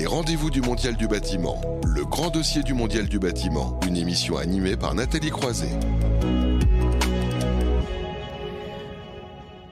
Les rendez-vous du Mondial du bâtiment, le grand dossier du Mondial du bâtiment, une émission animée par Nathalie Croiset.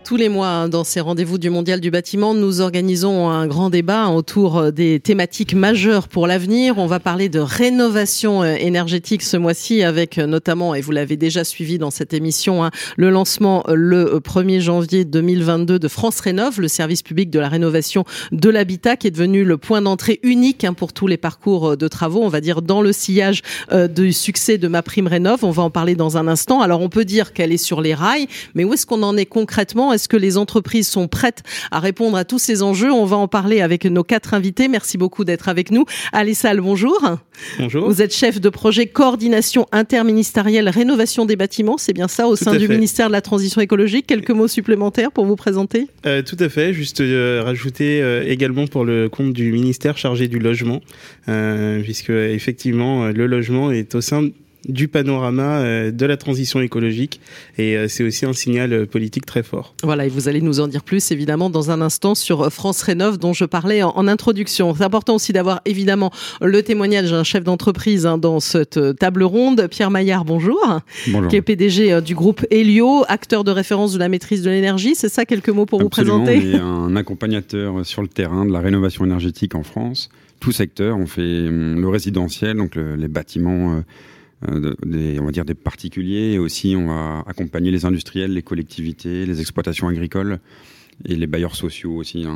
Tous les mois, hein, dans ces rendez-vous du Mondial du bâtiment, nous organisons un grand débat autour euh, des thématiques majeures pour l'avenir. On va parler de rénovation euh, énergétique ce mois-ci avec euh, notamment, et vous l'avez déjà suivi dans cette émission, hein, le lancement le 1er janvier 2022 de France Rénov, le service public de la rénovation de l'habitat qui est devenu le point d'entrée unique hein, pour tous les parcours de travaux, on va dire dans le sillage du succès de ma prime rénov. On va en parler dans un instant. Alors on peut dire qu'elle est sur les rails, mais où est-ce qu'on en est concrètement? Est-ce que les entreprises sont prêtes à répondre à tous ces enjeux? On va en parler avec nos quatre invités. Merci beaucoup d'être avec nous. Alessal, bonjour. Bonjour. Vous êtes chef de projet coordination interministérielle rénovation des bâtiments, c'est bien ça, au sein du ministère de la Transition écologique. Quelques mots supplémentaires pour vous présenter? Euh, Tout à fait. Juste euh, rajouter euh, également pour le compte du ministère chargé du logement, puisque effectivement le logement est au sein du panorama euh, de la transition écologique et euh, c'est aussi un signal euh, politique très fort. Voilà, et vous allez nous en dire plus évidemment dans un instant sur France Rénov dont je parlais en, introduction. C'est important aussi d'avoir évidemment le témoignage d'un chef d'entreprise hein, dans cette table ronde. Pierre Maillard, bonjour, bonjour. qui est PDG du groupe Helio, acteur de référence de la maîtrise de l'énergie. C'est ça quelques mots pour vous présenter On est un accompagnateur sur le terrain de la rénovation énergétique en France. Tout secteur, on fait hum, le résidentiel, donc les bâtiments euh, des, on va dire des particuliers et aussi on va accompagner les industriels, les collectivités, les exploitations agricoles et les bailleurs sociaux aussi.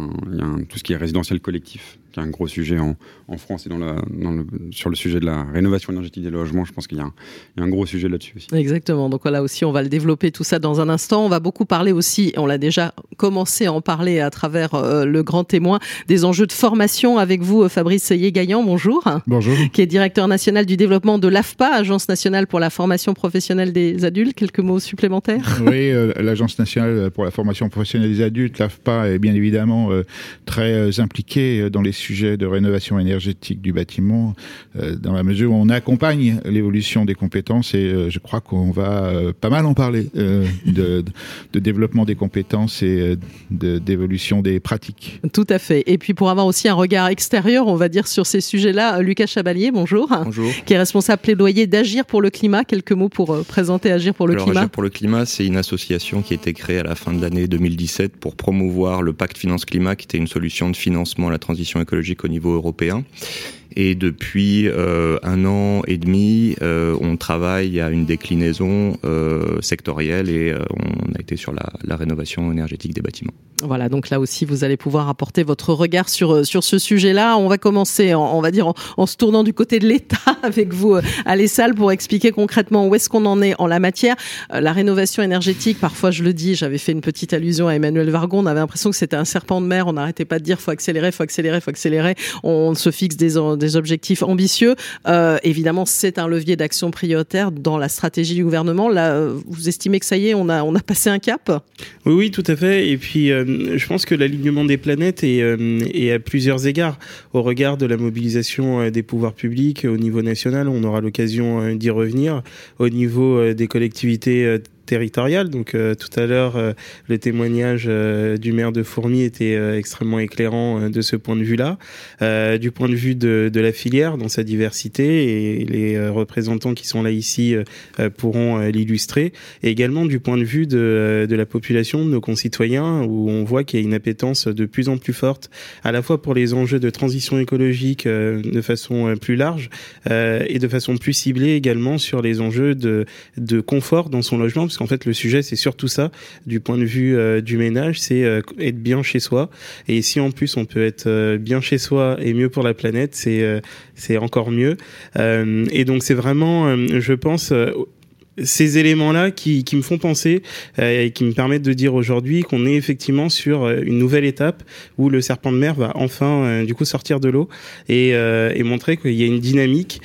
Tout ce qui est résidentiel collectif qui est un gros sujet en, en France et dans la, dans le, sur le sujet de la rénovation énergétique des logements. Je pense qu'il y, y, a un gros sujet là-dessus aussi. Exactement. Donc voilà aussi, on va le développer tout ça dans un instant. On va beaucoup parler aussi, on l'a déjà commencé à en parler à travers euh, le grand témoin, des enjeux de formation avec vous, euh, Fabrice Yégaillan. Bonjour. Bonjour. Qui est directeur national du développement de l'AFPA, Agence nationale pour la formation professionnelle des adultes. Quelques mots supplémentaires? Oui, euh, l'Agence nationale pour la formation professionnelle des adultes, l'AFPA, est bien évidemment très impliquée dans les sujet de rénovation énergétique du bâtiment, euh, dans la mesure où on accompagne l'évolution des compétences et euh, je crois qu'on va euh, pas mal en parler de, de, développement des compétences et d'évolution des pratiques. Tout à fait. Et puis pour avoir aussi un regard extérieur, on va dire sur ces sujets-là, Lucas Chabalier, bonjour. Bonjour. Qui est responsable plaidoyer d'Agir pour le climat. Quelques mots pour présenter Agir pour le Alors, climat. Agir pour le climat, c'est une association qui a été créée à la fin de l'année 2017 pour promouvoir le pacte finance climat, qui était une solution de financement à la transition écologique au niveau européen. Et depuis euh, un an et demi, euh, on travaille à une déclinaison euh, sectorielle et on a été sur la, rénovation énergétique des bâtiments. Voilà, donc là aussi, vous allez pouvoir apporter votre regard sur, sur ce sujet-là. On va commencer, on va dire, en, se tournant du côté de l'État avec vous à l'ESSAL pour expliquer concrètement où est-ce qu'on en est en la matière. La rénovation énergétique, parfois je le dis, j'avais fait une petite allusion à Emmanuel Vargon, on avait l'impression que c'était un serpent de mer, on n'arrêtait pas de dire faut accélérer, faut accélérer, faut accélérer. On se fixe des, des objectifs ambitieux. Euh, évidemment, c'est un levier d'action prioritaire dans la stratégie du gouvernement. Là, euh, vous estimez que ça y est, on a, passé un cap Oui, oui, tout à fait. Et puis, euh, je pense que l'alignement des planètes est, est, à plusieurs égards. Au regard de la mobilisation des pouvoirs publics au niveau national, on aura l'occasion d'y revenir. Au niveau des collectivités territoriale. Donc euh, tout à l'heure, euh, le témoignage euh, du maire de Fourmi était extrêmement éclairant de ce point de vue-là. du point de vue de, de, la filière, dans sa diversité, et les représentants qui sont là ici pourront l'illustrer. Et également du point de vue de, de la population, de nos concitoyens, où on voit qu'il y a une appétence de plus en plus forte, à la fois pour les enjeux de transition écologique de façon plus large et de façon plus ciblée également sur les enjeux de, de confort dans son logement, parce en fait, le sujet, c'est surtout ça, du point de vue euh, du ménage, c'est euh, être bien chez soi. Et si en plus on peut être euh, bien chez soi et mieux pour la planète, c'est c'est encore mieux. et donc c'est vraiment, je pense ces éléments-là qui, qui, me font penser euh, et qui me permettent de dire aujourd'hui qu'on est effectivement sur euh, une nouvelle étape où le serpent de mer va enfin euh, du coup sortir de l'eau et, et, montrer qu'il y a une dynamique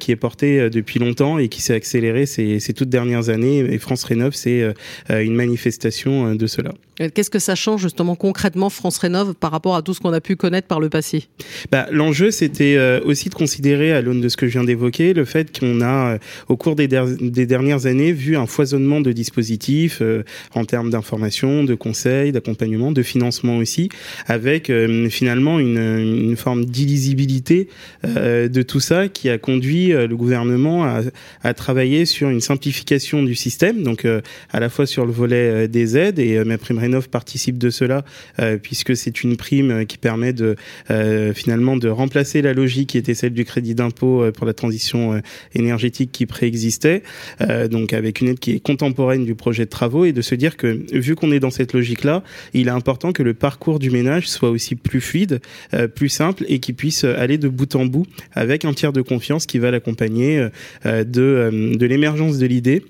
qui est portée depuis longtemps et qui s'est accélérée ces, ces, toutes dernières années. Et France Rénov, c'est une manifestation de cela. Qu'est-ce que ça change justement concrètement France Rénov par rapport à tout ce qu'on a pu connaître par le passé? Bah, L'enjeu, c'était aussi de considérer, à l'aune de ce que je viens d'évoquer, le fait qu'on a, au cours des, des dernières dernières années vu un foisonnement de dispositifs en termes d'information, de conseils, d'accompagnement, de financement aussi, avec finalement une, une forme d'illisibilité de tout ça qui a conduit le gouvernement à, à, travailler sur une simplification du système, donc à la fois sur le volet des aides et ma prime rénov participe de cela puisque c'est une prime qui permet de finalement de remplacer la logique qui était celle du crédit d'impôt pour la transition énergétique qui préexistait, donc avec une aide qui est contemporaine du projet de travaux et de se dire que vu qu'on est dans cette logique-là, il est important que le parcours du ménage soit aussi plus fluide, plus simple et qui puisse aller de bout en bout avec un tiers de confiance qui va l'accompagner de, de l'émergence de l'idée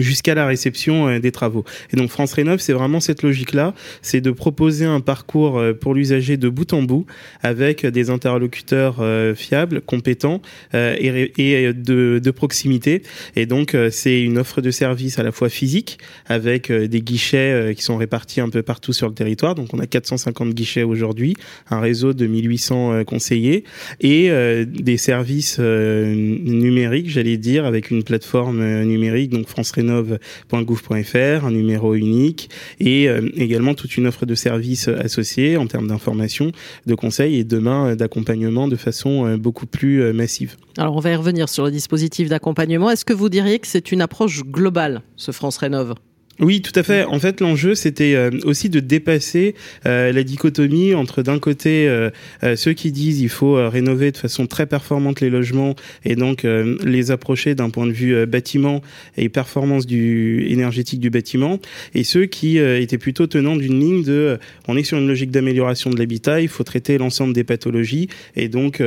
jusqu'à la réception euh, des travaux. Et donc France Rénov, c'est vraiment cette logique-là, c'est de proposer un parcours euh, pour l'usager de bout en bout avec des interlocuteurs euh, fiables, compétents et, de, proximité. Et donc c'est une offre de service à la fois physique avec des guichets qui sont répartis un peu partout sur le territoire. Donc on a 450 guichets aujourd'hui, un réseau de 1800 conseillers et des services numériques, j'allais dire, avec une plateforme numérique, donc France Rénov rénov.gouv.fr, un numéro unique et euh, également toute une offre de services associés en termes d'information, de conseils et demain euh, d'accompagnement de façon euh, beaucoup plus massive. Alors on va y revenir sur le dispositif d'accompagnement. Est-ce que vous diriez que c'est une approche globale, ce France Rénov? Oui, tout à fait. En fait, l'enjeu, c'était euh, aussi de dépasser euh, la dichotomie entre d'un côté euh, ceux qui disent il faut rénover de façon très performante les logements et donc les approcher d'un point de vue bâtiment et performance du énergétique du bâtiment, et ceux qui étaient plutôt tenants d'une ligne de on est sur une logique d'amélioration de l'habitat, il faut traiter l'ensemble des pathologies et donc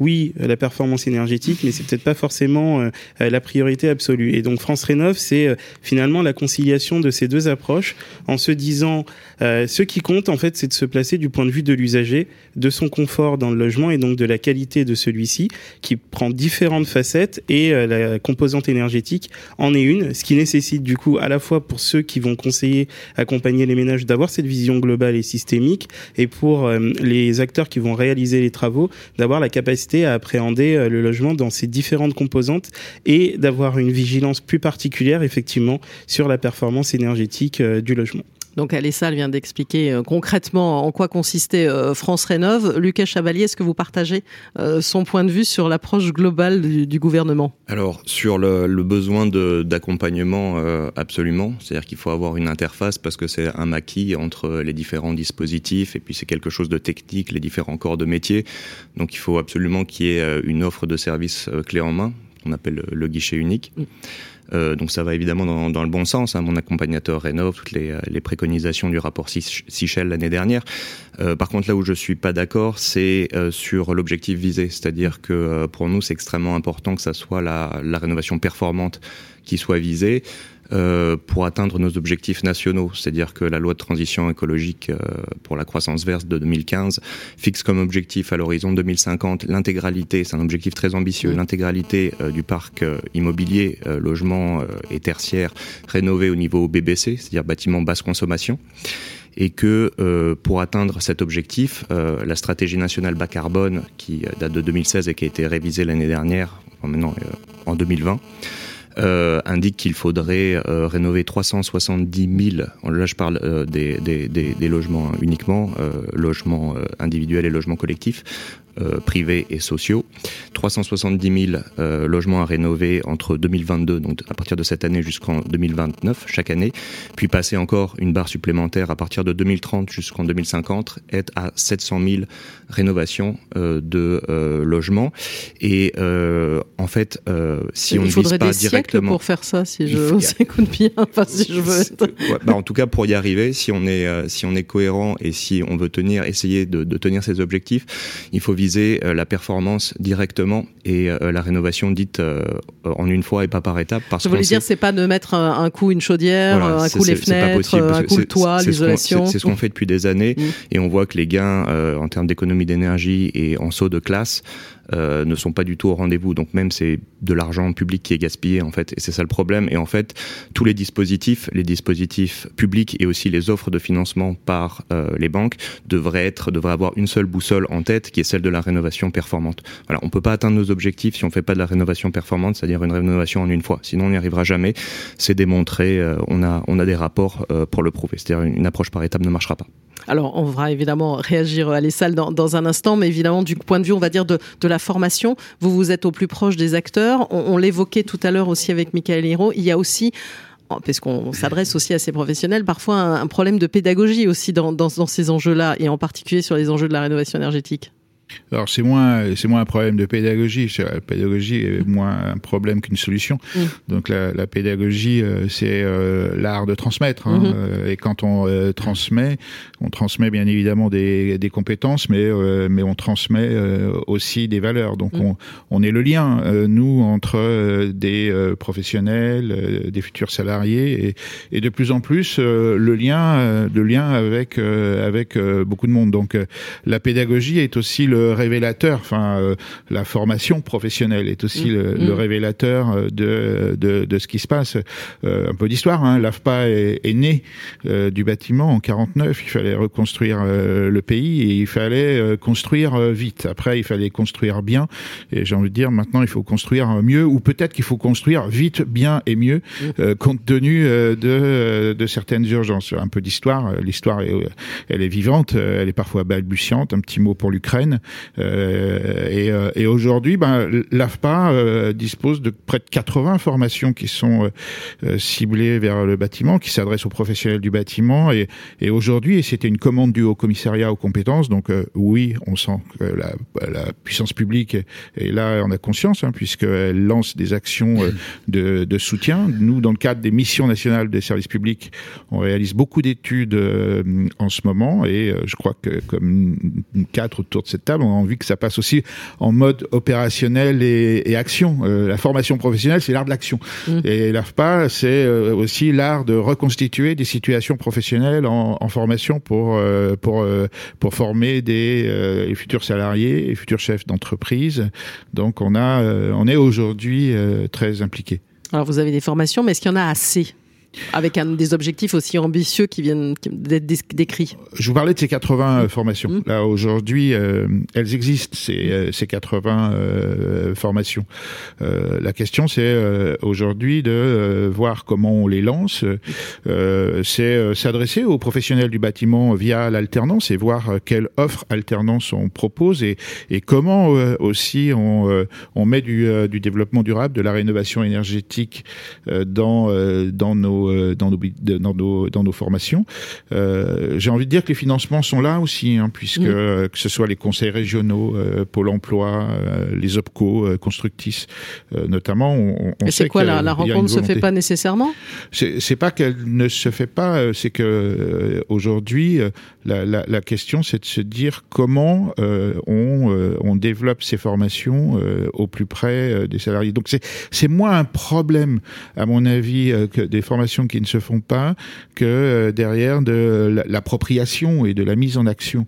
oui la performance énergétique, mais c'est peut-être pas forcément la priorité absolue. Et donc France Rénov, c'est finalement la conciliation de ces deux approches en se disant euh, ce qui compte en fait c'est de se placer du point de vue de l'usager, de son confort dans le logement et donc de la qualité de celui-ci qui prend différentes facettes et euh, la composante énergétique en est une, ce qui nécessite du coup à la fois pour ceux qui vont conseiller, accompagner les ménages d'avoir cette vision globale et systémique et pour euh, les acteurs qui vont réaliser les travaux d'avoir la capacité à appréhender le logement dans ses différentes composantes et d'avoir une vigilance plus particulière effectivement sur la performance énergétique du logement. Donc Alessa vient d'expliquer euh, concrètement en quoi consistait euh, France Rénov. Lucas Chavalier, est-ce que vous partagez son point de vue sur l'approche globale du, gouvernement? Alors sur le, besoin d'accompagnement, absolument. C'est-à-dire qu'il faut avoir une interface parce que c'est un maquis entre les différents dispositifs et puis c'est quelque chose de technique, les différents corps de métier. Donc il faut absolument qu'il y ait une offre de service clé en main, qu'on appelle le guichet unique. Mm. Euh, donc ça va évidemment dans, dans le bon sens. Hein. Mon accompagnateur rénove toutes les, les préconisations du rapport Sichel l'année dernière. Euh, par contre, là où je suis pas d'accord, c'est euh, sur l'objectif visé. C'est-à-dire que euh, pour nous, c'est extrêmement important que ça soit la, la rénovation performante qui soit visée. Euh, pour atteindre nos objectifs nationaux. C'est-à-dire que la loi de transition écologique euh, pour la croissance verte de 2015 fixe comme objectif à l'horizon 2050 l'intégralité, c'est un objectif très ambitieux, l'intégralité euh, du parc immobilier, logement et tertiaire rénové au niveau BBC, c'est-à-dire bâtiment basse consommation et que euh, pour atteindre cet objectif, euh, la stratégie nationale bas carbone qui date de 2016 et qui a été révisée l'année dernière, enfin maintenant en 2020, euh, indique qu'il faudrait euh, rénover 370 000, là je parle euh, des, des, des, des, logements uniquement, euh, logements individuels et logements collectifs, euh, privés et sociaux. 370 000 euh, logements à rénover entre 2022, donc à partir de cette année jusqu'en 2029, chaque année, puis passer encore une barre supplémentaire à partir de 2030 jusqu'en 2050, être à 700 000 rénovations euh, de logements. Et en fait, si on ne vise pas directement pour faire ça, si je s'écoute bien, enfin si je veux. Être... Ouais, bah, en tout cas, pour y arriver, si on est si on est cohérent et si on veut tenir, essayer de, de tenir ses objectifs, il faut viser euh, la performance directement et euh, la rénovation dite euh, en une fois et pas par étape. Parce Je voulais dire, c'est pas de mettre un, coup une chaudière, un coup les fenêtres, un coup le toit, l'isolation. C'est ce qu'on fait depuis des années mmh. et on voit que les gains en termes d'économie d'énergie et en saut de classe euh, ne sont pas du tout au rendez-vous. Donc même c'est de l'argent public qui est gaspillé en fait. Et c'est ça le problème. Et en fait, tous les dispositifs, les dispositifs publics et aussi les offres de financement par euh, les banques devraient être, devraient avoir une seule boussole en tête, qui est celle de la rénovation performante. Voilà, on peut pas atteindre nos objectifs si on fait pas de la rénovation performante, c'est-à-dire une rénovation en une fois. Sinon, on n'y arrivera jamais. C'est démontré. Euh, on a, on a des rapports pour le prouver. C'est-à-dire une, une approche par étape ne marchera pas. Alors, on va évidemment réagir à l'ESSAL dans, dans un instant, mais évidemment, du point de vue, on va dire, de, de la formation, vous vous êtes au plus proche des acteurs. On, l'évoquait tout à l'heure aussi avec Michael Hiro. Il y a aussi parce qu'on s'adresse aussi à ces professionnels, parfois un, problème de pédagogie aussi dans, dans ces enjeux-là, et en particulier sur les enjeux de la rénovation énergétique. Alors c'est moins c'est moins un problème de pédagogie. La pédagogie est moins un problème qu'une solution. Mmh. Donc la, la pédagogie euh, c'est euh, l'art de transmettre. Hein. Mmh. Et quand on euh, transmet, on transmet bien évidemment des, des compétences, mais euh, mais on transmet euh, aussi des valeurs. Donc mmh. on, on est le lien nous entre des professionnels, des futurs salariés et, et de plus en plus le lien le lien avec avec beaucoup de monde. Donc la pédagogie est aussi le le révélateur, enfin euh, la formation professionnelle est aussi mmh. le, mmh. le, révélateur euh, de, de, de, ce qui se passe. Euh, un peu d'histoire, hein, l'AFPA est, est né euh, du bâtiment en 49, il fallait reconstruire euh, le pays et il fallait euh, construire vite. Après, il fallait construire bien et j'ai envie de dire maintenant il faut construire mieux ou peut-être qu'il faut construire vite, bien et mieux mmh. compte tenu de, de certaines urgences. Un peu d'histoire, l'histoire elle est vivante, elle est parfois balbutiante. Un petit mot pour l'Ukraine. Euh, et, euh, et aujourd'hui, ben, l'AFPA euh, dispose de près de 80 formations qui sont ciblées vers le bâtiment, qui s'adressent aux professionnels du bâtiment. Et, et aujourd'hui, et c'était une commande du Haut Commissariat aux compétences, donc oui, on sent que la, puissance publique est là, on a conscience, hein, puisqu'elle lance des actions de soutien. Nous, dans le cadre des missions nationales des services publics, on réalise beaucoup d'études en ce moment, et je crois que comme quatre autour de cette table, on a envie que ça passe aussi en mode opérationnel et, et action. Euh, la formation professionnelle, c'est l'art de l'action. Mmh. Et l'AFPA, c'est euh, aussi l'art de reconstituer des situations professionnelles en, en formation pour euh, pour pour former des futurs salariés et futurs chefs d'entreprise. Donc on a on est aujourd'hui très impliqué. Alors vous avez des formations, mais est-ce qu'il y en a assez? Avec un, des objectifs aussi ambitieux qui viennent d'être décrits. Je vous parlais de ces 80 euh, formations. Mmh. Là, aujourd'hui, euh, elles existent, ces, euh, ces 80 euh, formations. Euh, la question, c'est aujourd'hui de voir comment on les lance. c'est s'adresser aux professionnels du bâtiment via l'alternance et voir quelle offre alternance on propose et, et comment aussi on, on met du, du développement durable, de la rénovation énergétique dans, dans nos euh, dans, nos, dans, nos, dans nos formations. Euh, J'ai envie de dire que les financements sont là aussi, hein, puisque que ce soit les conseils régionaux, euh, Pôle Emploi, les OPCO, Constructis, notamment. On, c'est quoi la, la rencontre ne se fait pas nécessairement? C'est pas qu'elle ne se fait pas, c'est que aujourd'hui la, la, la, question c'est de se dire comment on, on développe ces formations au plus près des salariés. Donc c'est moins un problème, à mon avis, que des formations qui ne se font pas que euh, derrière de l'appropriation et de la mise en action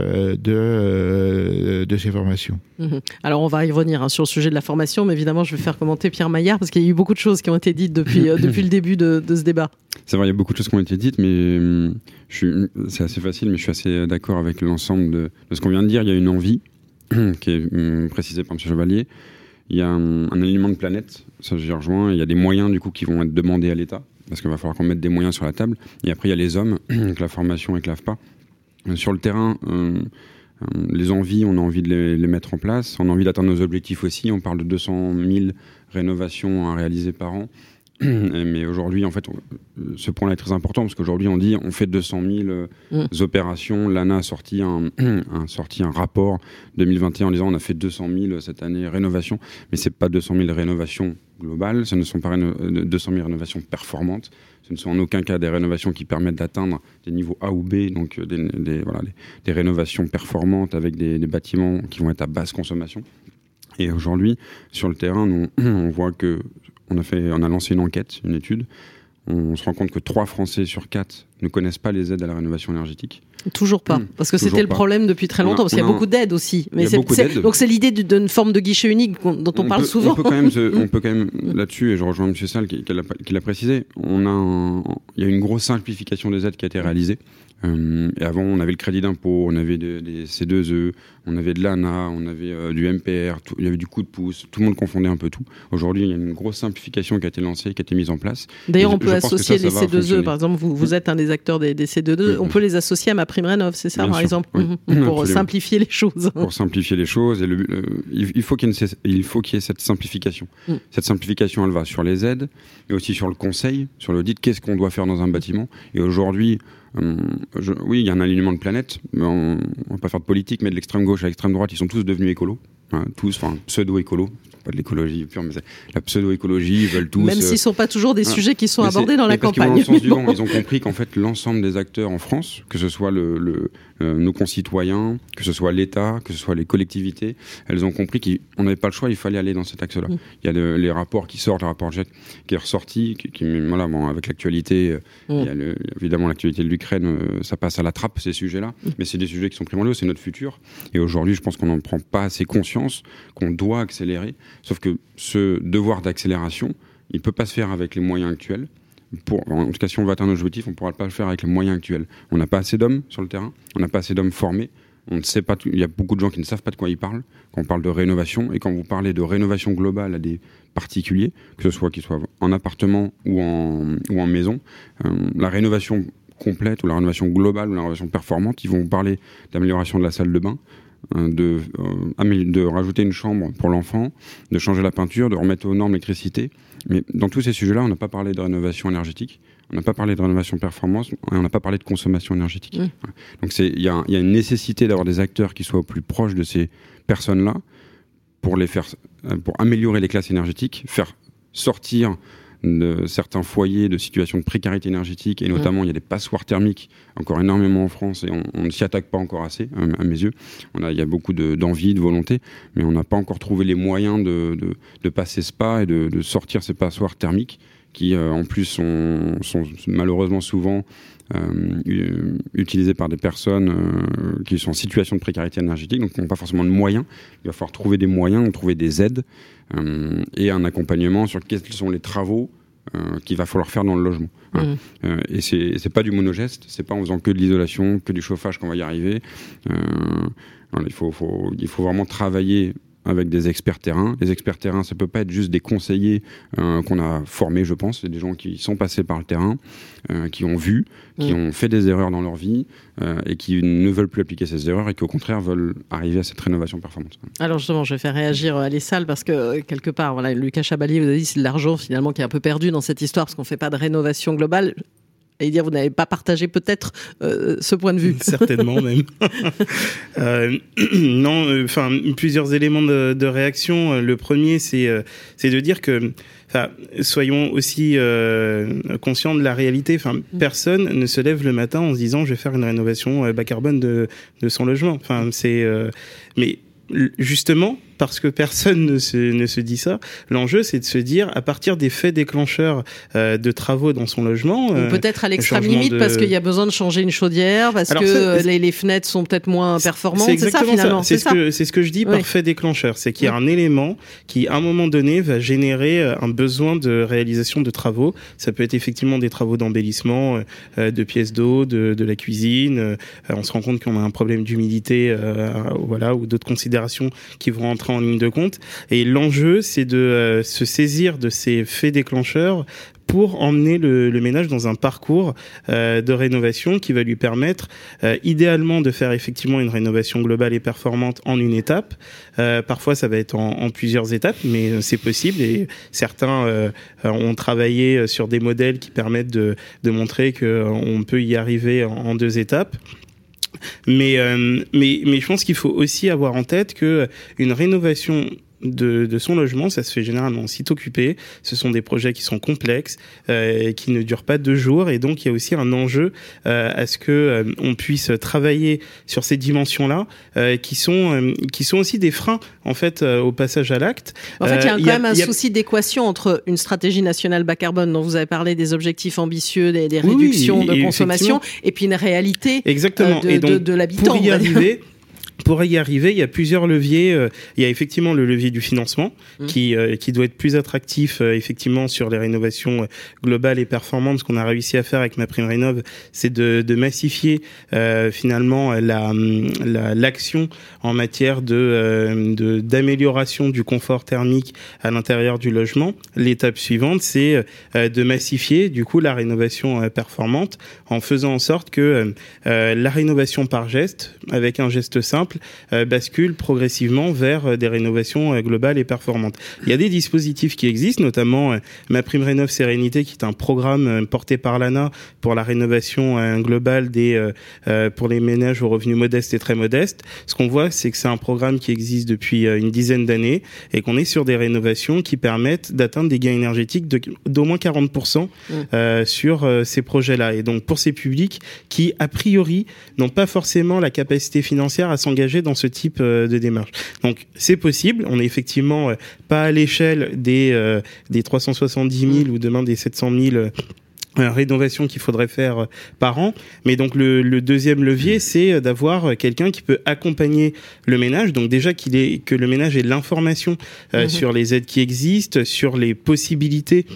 euh, de, euh, de ces formations. Mmh. Alors on va y revenir hein, sur le sujet de la formation, mais évidemment je vais faire commenter Pierre Maillard parce qu'il y a eu beaucoup de choses qui ont été dites depuis, euh, depuis le début de, de ce débat. C'est vrai, il y a beaucoup de choses qui ont été dites, mais hum, c'est assez facile, mais je suis assez d'accord avec l'ensemble de, de, ce qu'on vient de dire. Il y a une envie qui est hum, précisée par M. Chevalier. Il y a un, un alignement de planète, ça j'y rejoins. Il y a des moyens du coup qui vont être demandés à l'État parce qu'il va falloir qu'on mette des moyens sur la table. Et après, il y a les hommes, avec la formation avec l'AFPA. Euh, sur le terrain, euh, euh, les envies, on a envie de les, mettre en place. On a envie d'atteindre nos objectifs aussi. On parle de 200 000 rénovations à réaliser par an. Mais aujourd'hui, en fait, on, ce point-là est très important parce qu'aujourd'hui, on dit on fait 200 000 euh, mmh. opérations. L'ANA a sorti un, sorti un rapport 2021 en disant on a fait 200 000 cette année rénovations, mais c'est pas 200 000 rénovations globales. Ce ne sont pas 200 000 rénovations performantes. Ce ne sont en aucun cas des rénovations qui permettent d'atteindre des niveaux A ou B, donc des, des, voilà, des, des rénovations performantes avec des, des bâtiments qui vont être à basse consommation. Et aujourd'hui, sur le terrain, nous, on voit que on a, fait, on a lancé une enquête, une étude. On, se rend compte que 3 Français sur 4 ne connaissent pas les aides à la rénovation énergétique. Toujours pas, Hmm, parce que c'était le problème depuis très On a- longtemps, parce qu'il y a beaucoup d'aides aussi. Mais c'est- donc c'est l'idée du- d'une forme de guichet unique dont on, parle peut, souvent. On peut quand même, se- on peut quand même là-dessus, et je rejoins M. Salle qui, qui l'a précisé, on a un- il y a une grosse simplification des aides qui a été réalisée. Euh, et avant, on avait le crédit d'impôt, on avait de- des C2E, on avait de l'ANA, on avait euh, du MPR, tout- il y avait du coup de pouce, tout le monde confondait un peu tout. Aujourd'hui, il y a une grosse simplification qui a été lancée, qui a été mise en place. D'ailleurs, on peut associer ça, les va C2E. fonctionner. Par exemple, vous, vous êtes un des acteurs des, des C2E. Oui, on oui. peut les associer à ma prime rénov, c'est ça, Bien par sûr, exemple, oui. Mhm. pour Absolument. simplifier les choses. pour simplifier les choses. Et le, euh, il il faut qu'il y, ait y cette simplification. Mm. Cette simplification, elle va sur les aides, mais aussi sur le conseil, sur l'audit, qu'est-ce qu'on doit faire dans un bâtiment. Et aujourd'hui, euh, je- oui, il y a un alignement de planète, mais on, on va pas faire de politique, mais de l'extrême gauche à l'extrême droite, ils sont tous devenus écolos. Hein, tous, enfin pseudo-écolos, pas de l'écologie pure, mais la pseudo-écologie, ils veulent tous. Même euh, s'ils ne sont pas toujours des ah, sujets qui sont abordés dans la vont campagne. Dans le sens du Mais bon. vent. Ils ont compris qu'en fait, l'ensemble des acteurs en France, que ce soit le, le- euh, nos concitoyens, que ce soit l'État, que ce soit les collectivités, elles ont compris qu'on n'avait pas le choix, il fallait aller dans cet axe-là. Mm. Il y a le- les rapports qui sortent, le rapport GIEC qui est ressorti, qui, qui- voilà, bon, avec l'actualité, euh, Mm. il y a le- évidemment l'actualité de l'Ukraine, euh, ça passe à la trappe, ces sujets-là, Mm. mais c'est des sujets qui sont primordiaux, c'est notre futur. Et aujourd'hui, je pense qu'on n'en prend pas assez conscience, qu'on doit accélérer, sauf que ce devoir d'accélération, il peut pas se faire avec les moyens actuels. En tout cas, si on veut atteindre nos objectifs, on ne pourra pas le faire avec les moyens actuels. On n'a pas assez d'hommes sur le terrain, on n'a pas assez d'hommes formés. On ne sait pas. Il y a beaucoup de gens qui ne savent pas de quoi ils parlent quand on parle de rénovation. Et quand vous parlez de rénovation globale à des particuliers, que ce soit qu'ils soient en appartement ou en, maison, euh, la rénovation complète ou la rénovation globale ou la rénovation performante, ils vont vous parler d'amélioration de la salle de bain, de, euh, de rajouter une chambre pour l'enfant, de changer la peinture, de remettre aux normes l'électricité. Mais dans tous ces sujets-là, on n'a pas parlé de rénovation énergétique, on n'a pas parlé de rénovation performance, on n'a pas parlé de consommation énergétique. Mm. Ouais. Donc il y, y a une nécessité d'avoir des acteurs qui soient au plus proches de ces personnes-là pour les faire, euh, pour améliorer les classes énergétiques, faire sortir de certains foyers de situations de précarité énergétique et notamment il y a des passoires thermiques encore énormément en France et on, on ne s'y attaque pas encore assez à, à mes yeux. On a, il y a beaucoup de- d'envie, de, volonté, mais on n'a pas encore trouvé les moyens de, de, de passer ce pas et de, de sortir ces passoires thermiques qui euh, en plus sont, sont malheureusement souvent euh, utilisés par des personnes euh, qui sont en situation de précarité énergétique, donc qui n'ont pas forcément de moyens. Il va falloir trouver des moyens, trouver des aides et un accompagnement sur quels sont les travaux qu'il va falloir faire dans le logement. hein. Euh, et c'est pas du monogeste, c'est pas en faisant que de l'isolation, que du chauffage qu'on va y arriver. Voilà, il, faut, faut- il faut vraiment travailler avec des experts terrain. Les experts terrain, ça peut pas être juste des conseillers euh, qu'on a formés, je pense. C'est des gens qui sont passés par le terrain, euh, qui ont vu, qui Mm. ont fait des erreurs dans leur vie euh, et qui ne veulent plus appliquer ces erreurs et qui au contraire veulent arriver à cette rénovation performante. Alors justement, je vais faire réagir euh, les salles parce que quelque part, voilà, Lucas Chabalier vous a dit c'est de l'argent finalement qui est un peu perdu dans cette histoire parce qu'on fait pas de rénovation globale. Et dire vous n'avez pas partagé peut-être euh, ce point de vue. Certainement même. Euh, non, euh, enfin plusieurs éléments de, de réaction. Le premier, c'est c'est de dire que, enfin, soyons aussi euh, conscients de la réalité. Enfin, personne ne se lève le matin en se disant je vais faire une rénovation bas carbone de de son logement. Enfin, c'est euh, mais justement parce que personne ne se, ne se dit ça, l'enjeu c'est de se dire à partir des faits déclencheurs euh, de travaux dans son logement. Ou euh, peut-être à l'extrême limite de- parce qu'il y a besoin de changer une chaudière, parce Alors que ça, les, les fenêtres sont peut-être moins performantes. C'est ça finalement. C'est ce ce que je dis Oui. par fait déclencheur, c'est qu'il y a un élément qui à un moment donné va générer euh, un besoin de réalisation de travaux. Ça peut être effectivement des travaux d'embellissement, euh, euh, de pièces d'eau, de, de la cuisine. Euh, on se rend compte qu'on a un problème d'humidité, euh, voilà, ou d'autres considérations qui vont entrer en ligne de compte. Et l'enjeu, c'est de euh, se saisir de ces faits déclencheurs pour emmener le, ménage dans un parcours euh, de rénovation qui va lui permettre euh, idéalement de faire effectivement une rénovation globale et performante en une étape. Parfois, ça va être en, plusieurs étapes, mais c'est possible et certains ont travaillé sur des modèles qui permettent de, de montrer qu'on peut y arriver en deux étapes. Mais, euh, mais, mais je pense qu'il faut aussi avoir en tête que une rénovation de, de, son logement, ça se fait généralement en site occupé. Ce sont des projets qui sont complexes, euh, qui ne durent pas deux jours, et donc il y a aussi un enjeu euh, à ce que euh, on puisse travailler sur ces dimensions-là, qui sont qui sont aussi des freins en fait au passage à l'acte. En fait, il y a quand même un souci d'équation entre une stratégie nationale bas carbone dont vous avez parlé, des objectifs ambitieux, des, des réductions oui, de consommation, et puis une réalité Exactement. de, et donc, de, de l'habitant. Pour y arriver. Pour y arriver, il y a plusieurs leviers. Il y a effectivement le levier du financement mmh. qui, qui doit être plus attractif effectivement sur les rénovations globales et performantes. Ce qu'on a réussi à faire avec ma prime rénov, c'est de, de, massifier euh, finalement la l'action la, en matière de d'amélioration du confort thermique à l'intérieur du logement. L'étape suivante, c'est de massifier du coup la rénovation performante en faisant en sorte que euh, la rénovation par geste, avec un geste simple, euh, bascule progressivement vers euh, des rénovations euh, globales et performantes. Il y a des dispositifs qui existent, notamment ma prime rénov sérénité, qui est un programme porté par l'ANA pour la rénovation globale des pour les ménages aux revenus modestes et très modestes. Ce qu'on voit, c'est que c'est un programme qui existe depuis une dizaine d'années et qu'on est sur des rénovations qui permettent d'atteindre des gains énergétiques d'au moins 40% mmh. sur ces projets-là. Et donc pour ces publics qui a priori n'ont pas forcément la capacité financière à s'engager dans ce type de démarche. Donc c'est possible, on est effectivement pas à l'échelle des, euh, des 370 000 ou demain des 700 000 euh, rénovation qu'il faudrait faire par an. Mais donc le, le deuxième levier, c'est d'avoir quelqu'un qui peut accompagner le ménage. Donc déjà qu'il est que le ménage ait l'information euh, mmh. sur les aides qui existent, sur les possibilités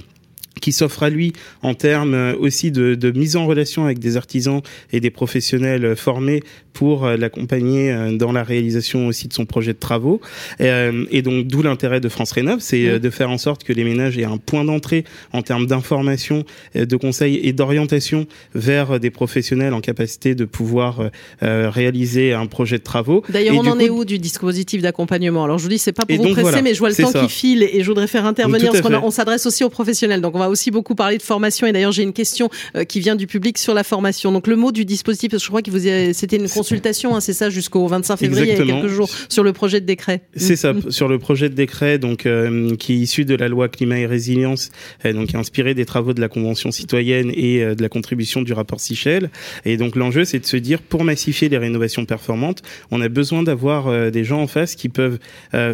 qui s'offre à lui en termes aussi de, de, mise en relation avec des artisans et des professionnels formés pour l'accompagner dans la réalisation aussi de son projet de travaux. Et, donc d'où l'intérêt de France Rénov, c'est de faire en sorte que les ménages aient un point d'entrée en termes d'information, de conseils et d'orientation vers des professionnels en capacité de pouvoir euh, réaliser un projet de travaux. D'ailleurs, on en coup, est où du dispositif d'accompagnement? Alors je vous dis, c'est pas pour vous presser, voilà, mais je vois le temps ça. qui file et je voudrais faire intervenir parce qu'on on s'adresse aussi aux professionnels. Donc on va aussi beaucoup parler de formation et d'ailleurs j'ai une question euh, qui vient du public sur la formation. Donc le mot du dispositif, parce que je crois que vous c'était une consultation, hein, c'est ça, jusqu'au 25 février, Exactement. il y a quelques jours, sur le projet de décret. C'est ça, sur le projet de décret, donc euh, qui est issu de la loi climat et résilience, euh, donc qui est inspiré des travaux de la convention citoyenne et de la contribution du rapport Sichel. Et donc l'enjeu, c'est de se dire pour massifier les rénovations performantes, on a besoin d'avoir des gens en face qui peuvent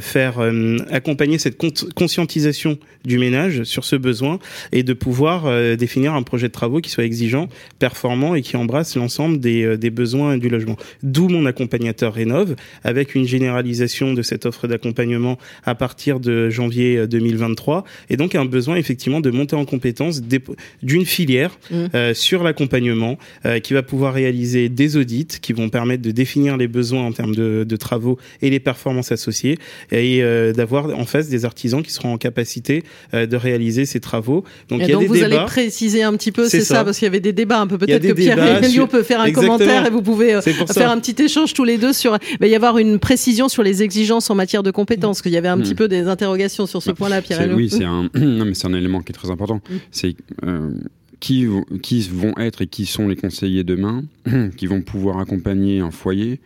faire accompagner cette conscientisation du ménage sur ce besoin et de pouvoir euh, définir un projet de travaux qui soit exigeant, performant et qui embrasse l'ensemble des, euh, des besoins du logement. D'où mon accompagnateur Rénov, avec une généralisation de cette offre d'accompagnement à partir de janvier 2023, et donc un besoin effectivement de monter en compétence d'une filière mmh. euh, sur l'accompagnement euh, qui va pouvoir réaliser des audits qui vont permettre de définir les besoins en termes de, de travaux et les performances associées, et euh, d'avoir en face des artisans qui seront en capacité euh, de réaliser ces travaux. Donc, et il y a donc des vous débats. allez préciser un petit peu, c'est ça, ça, parce qu'il y avait des débats un peu. Peut-être que Pierre Elio sur... peut faire un Exactement. commentaire et vous pouvez euh, faire un petit échange tous les deux sur. Il va y avoir une précision sur les exigences en matière de compétences, qu'il y avait un mmh. petit peu des interrogations sur ce bah, point-là, Pierre Elio. Oui, c'est un, non, mais c'est un élément qui est très important. Mmh. C'est euh, qui, qui vont être et qui sont les conseillers demain, qui vont pouvoir accompagner un foyer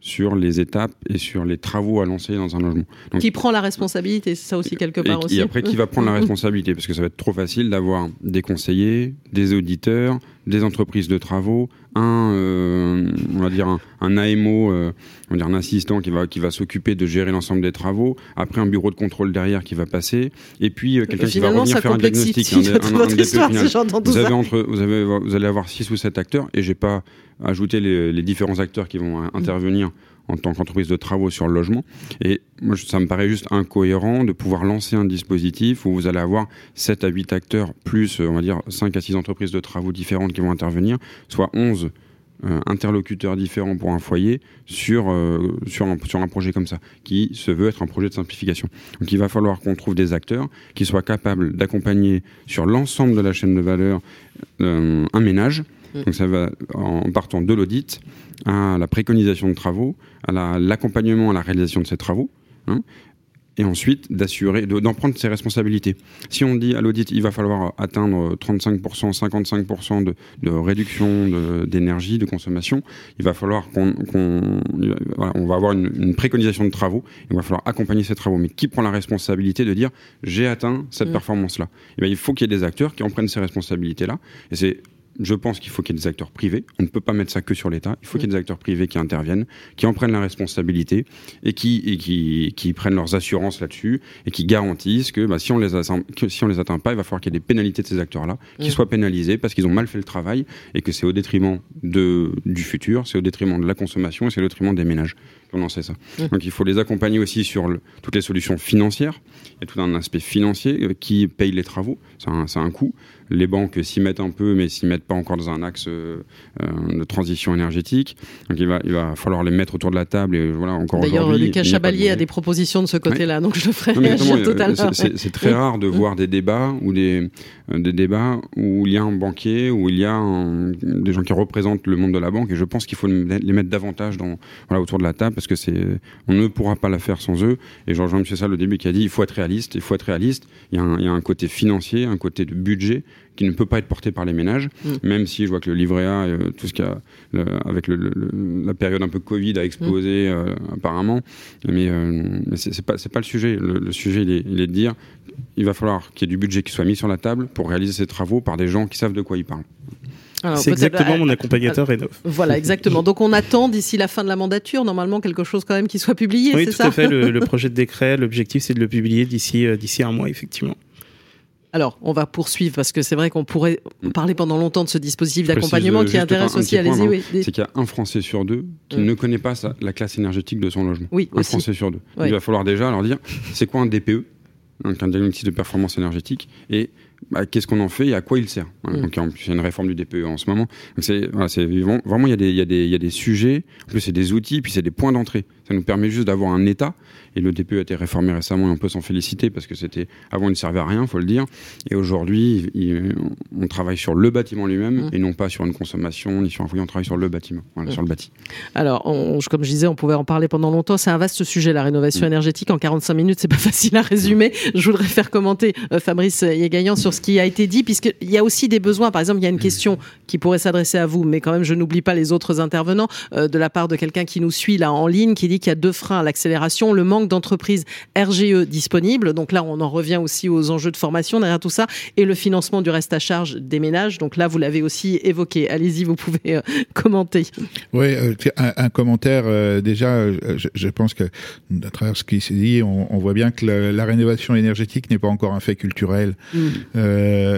sur les étapes et sur les travaux à lancer dans un logement. Donc, qui prend la responsabilité, c'est ça aussi quelque part et, aussi. Et après, qui va prendre la responsabilité Parce que ça va être trop facile d'avoir des conseillers, des auditeurs, des entreprises de travaux, un, euh, on va dire un, un AMO, euh, on va dire un assistant qui va qui va s'occuper de gérer l'ensemble des travaux. Après, un bureau de contrôle derrière qui va passer, et puis euh, quelqu'un qui va revenir faire un diagnostic. Un, un, un histoire, si vous avez entre, vous avez, vous allez avoir six ou sept acteurs, et j'ai pas ajouté les, les, différents acteurs qui vont intervenir en tant qu'entreprise de travaux sur le logement. Et moi, ça me paraît juste incohérent de pouvoir lancer un dispositif où vous allez avoir 7 à 8 acteurs, plus, on va dire, 5 à 6 entreprises de travaux différentes qui vont intervenir, soit 11 euh, interlocuteurs différents pour un foyer sur, euh, sur, un, sur un projet comme ça, qui se veut être un projet de simplification. Donc il va falloir qu'on trouve des acteurs qui soient capables d'accompagner sur l'ensemble de la chaîne de valeur euh, un ménage. Donc ça va en partant de l'audit, à la préconisation de travaux, à l'accompagnement la, à la réalisation de ces travaux, hein, et ensuite d'assurer, d'en prendre ses responsabilités. Si on dit à l'audit, il va falloir atteindre 35%, 55% de, de réduction d'énergie, de, consommation, il va falloir qu'on, voilà, on va avoir une, une, préconisation de travaux, il va falloir accompagner ces travaux. Mais qui prend la responsabilité de dire j'ai atteint cette mmh. performance-là? Eh Il faut qu'il y ait des acteurs qui en prennent ces responsabilités-là. Et c'est je pense qu'il faut qu'il y ait des acteurs privés. On ne peut pas mettre ça que sur l'État. Il faut qu'il y ait des acteurs privés qui interviennent, qui en prennent la responsabilité et qui, et qui, qui prennent leurs assurances là-dessus et qui garantissent que, bah, si on les que si on les atteint pas, il va falloir qu'il y ait des pénalités de ces acteurs-là, qui soient pénalisés parce qu'ils ont mal fait le travail et que c'est au détriment de, du futur, c'est au détriment de la consommation et c'est au détriment des ménages. Comment c'est ça Donc il faut les accompagner aussi sur toutes les solutions financières. Il y a tout un aspect financier euh, qui paye les travaux. C'est un, un coût les banques s'y mettent un peu, mais s'y mettent pas encore dans un axe euh, de transition énergétique. Donc il va, il va falloir les mettre autour de la table. Et voilà, encore D'ailleurs, Lucas Chabalier a, des propositions de ce côté-là, donc je le ferai l'heure. C'est très rare de voir des débats ou des, euh, des débats où il y a un banquier, où il y a des gens qui représentent le monde de la banque. Et je pense qu'il faut les mettre davantage dans, voilà, autour de la table parce que c'est, on ne pourra pas la faire sans eux. Et je rejoins M. Salle au début qui a dit il faut être réaliste. Il faut être réaliste. Il y, a un, il y a un côté financier, un côté de budget qui ne peut pas être porté par les ménages, mm. même si je vois que le livret A, euh, tout ce qui a, avec le, la période un peu Covid a explosé mm. euh, apparemment, mais, euh, c'est pas c'est pas le sujet. Le, sujet il est, il est, de dire il va falloir qu'il y ait du budget qui soit mis sur la table pour réaliser ces travaux par des gens qui savent de quoi ils parlent. C'est exactement mon accompagnateur Rénov. Voilà, exactement. Donc on attend d'ici la fin de la mandature, normalement, quelque chose quand même qui soit publié, oui, c'est ça tout à fait. Le, le, projet de décret, l'objectif, c'est de le publier d'ici d'ici un mois, effectivement. Alors, on va poursuivre parce que c'est vrai qu'on pourrait mm. parler pendant longtemps de ce dispositif d'accompagnement qui intéresse aussi. Allez-y. Oui. C'est qu'il y a un Français sur deux qui ne connaît pas la classe énergétique de son logement. Oui, un Français sur deux. Il va falloir déjà leur dire c'est quoi un DPE, donc un diagnostic de performance énergétique, et bah, qu'est-ce qu'on en fait et à quoi il sert. Mm. Donc, il y a une réforme du DPE en ce moment. c'est voilà, vraiment il y, a des, il, y a des, il y a des sujets. En plus, c'est des outils, puis c'est des points d'entrée. Ça nous permet juste d'avoir un État et le DPE a été réformé récemment et on peut s'en féliciter parce que c'était avant il ne servait à rien, faut le dire. Et aujourd'hui, on travaille sur le bâtiment lui-même mmh. et non pas sur une consommation ni sur un foyer. On travaille sur le bâtiment, voilà, mmh. sur le bâti. Alors, comme je disais, on pouvait en parler pendant longtemps. C'est un vaste sujet, la rénovation mmh. énergétique. En 45 minutes, c'est pas facile à résumer. Je voudrais faire commenter euh, Fabrice Yegaillan sur ce qui a été dit, puisqu'il y a aussi des besoins. Par exemple, il y a une question qui pourrait s'adresser à vous, mais quand même, je n'oublie pas les autres intervenants, euh, de la part de quelqu'un qui nous suit là en ligne, qui dit qu'il y a deux freins à l'accélération, le manque d'entreprises RGE disponibles. Donc là, on en revient aussi aux enjeux de formation derrière tout ça et le financement du reste à charge des ménages. Donc là, vous l'avez aussi évoqué. Allez-y, vous pouvez euh, commenter. Oui, euh, un, commentaire euh, déjà. Je, pense que à travers ce qui s'est dit, on, voit bien que la, rénovation énergétique n'est pas encore un fait culturel. Mm.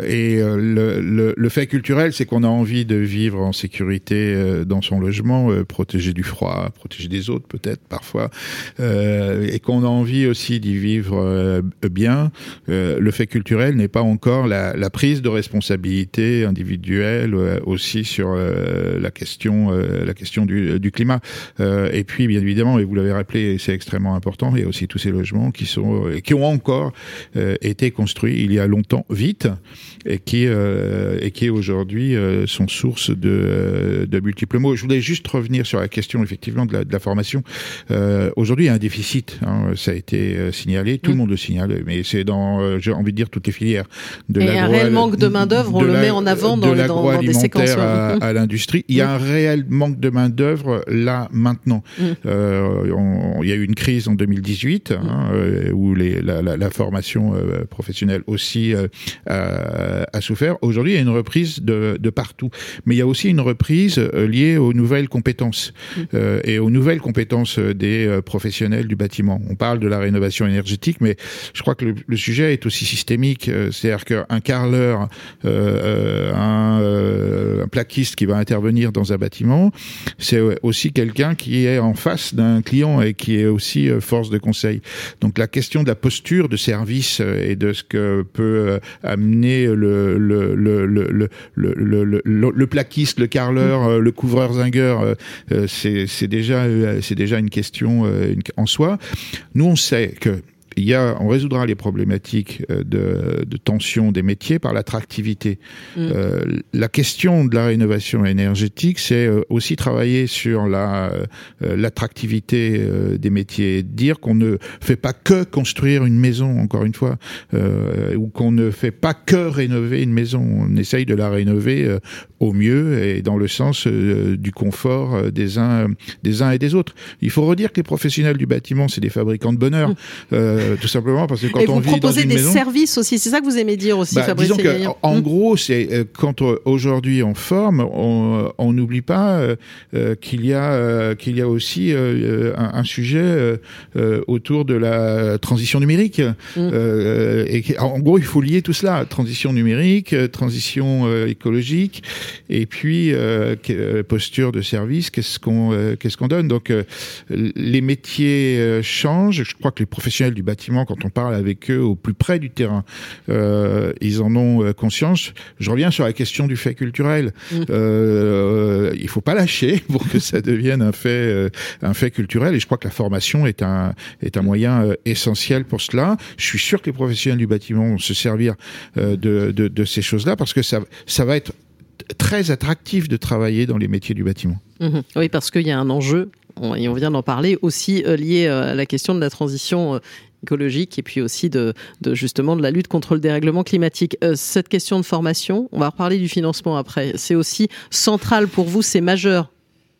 et le, le, fait culturel, c'est qu'on a envie de vivre en sécurité dans son logement, protégé du froid, protégé des autres peut-être parfois, et qu'on a envie aussi d'y vivre euh, bien, euh, le fait culturel n'est pas encore la, la, prise de responsabilité individuelle euh, aussi sur la question, la question du, du climat. et puis, bien évidemment, et vous l'avez rappelé, c'est extrêmement important, il y a aussi tous ces logements qui sont, qui ont encore été construits il y a longtemps, vite, et qui, et qui aujourd'hui sont source de, de multiples mots. Je voulais juste revenir sur la question effectivement de la, de la formation. Aujourd'hui, il y a un déficit. Hein, ça a été euh, signalé, tout le mm. monde le signale, mais c'est dans, euh, j'ai envie de dire, toutes les filières. De Et un réel manque de main d'œuvre, on le met en avant dans, de dans, dans des séquences. À, à l'industrie, il y a mm. un réel manque de main d'œuvre là maintenant. Mm. Euh, il y a eu une crise en 2018 hein, où les, la, la, la formation professionnelle aussi a, a, souffert. Aujourd'hui, il y a une reprise de, de, partout, mais il y a aussi une reprise liée aux nouvelles compétences et aux nouvelles compétences des professionnels du bâtiment. On parle de la rénovation énergétique, mais je crois que le, sujet est aussi systémique. Euh, c'est-à-dire qu'un carreleur, euh, euh, un, plaquiste qui va intervenir dans un bâtiment, c'est aussi quelqu'un qui est en face d'un client et qui est aussi force de conseil. Donc la question de la posture de service et de ce que peut amener le, le, le, le, le, le plaquiste, le carreleur, le couvreur zingueur, c'est déjà, déjà une question en soi. Nous, on sait que il y a, on résoudra les problématiques euh, de, de tension des métiers par l'attractivité. Mm. Euh, la question de la rénovation énergétique, c'est euh, aussi travailler sur la euh, l'attractivité euh, des métiers, dire qu'on ne fait pas que construire une maison, encore une fois, euh, ou qu'on ne fait pas que rénover une maison. On essaye de la rénover euh, au mieux et dans le sens euh, du confort euh, des uns, des uns et des autres. Il faut redire que les professionnels du bâtiment, c'est des fabricants de bonheur, euh, tout simplement parce que quand et on vit dans proposez une des maison, services aussi, c'est ça que vous aimez dire aussi, bah, Fabrice disons que, en Mm. gros, c'est euh, quand aujourd'hui on forme, on n'oublie pas qu'il y a euh, qu'il y a aussi euh, un, un sujet euh, euh, autour de la transition numérique. Euh, et en gros, il faut lier tout cela transition numérique, transition euh, écologique, et puis euh, euh, posture de service. Qu'est-ce qu'on euh, qu'est-ce qu'on donne? Donc, euh, les métiers euh, changent. Je crois que les professionnels du bâtiment, quand on parle avec eux au plus près du terrain, euh, ils en ont conscience. Je reviens sur la question du fait culturel. Mm. Euh, il faut pas lâcher pour que ça devienne un fait, euh, un fait culturel. Et je crois que la formation est un est un moyen essentiel pour cela. Je suis sûr que les professionnels du bâtiment vont se servir euh, de, de, de ces choses-là parce que ça ça va être très attractif de travailler dans les métiers du bâtiment. Mhm. Oui, parce qu'il y a un enjeu, et on vient d'en parler, aussi euh, lié euh, à la question de la transition euh, écologique et puis aussi de, justement de la lutte contre le dérèglement climatique. Cette question de formation, on va reparler du financement après, c'est aussi central pour vous, c'est majeur.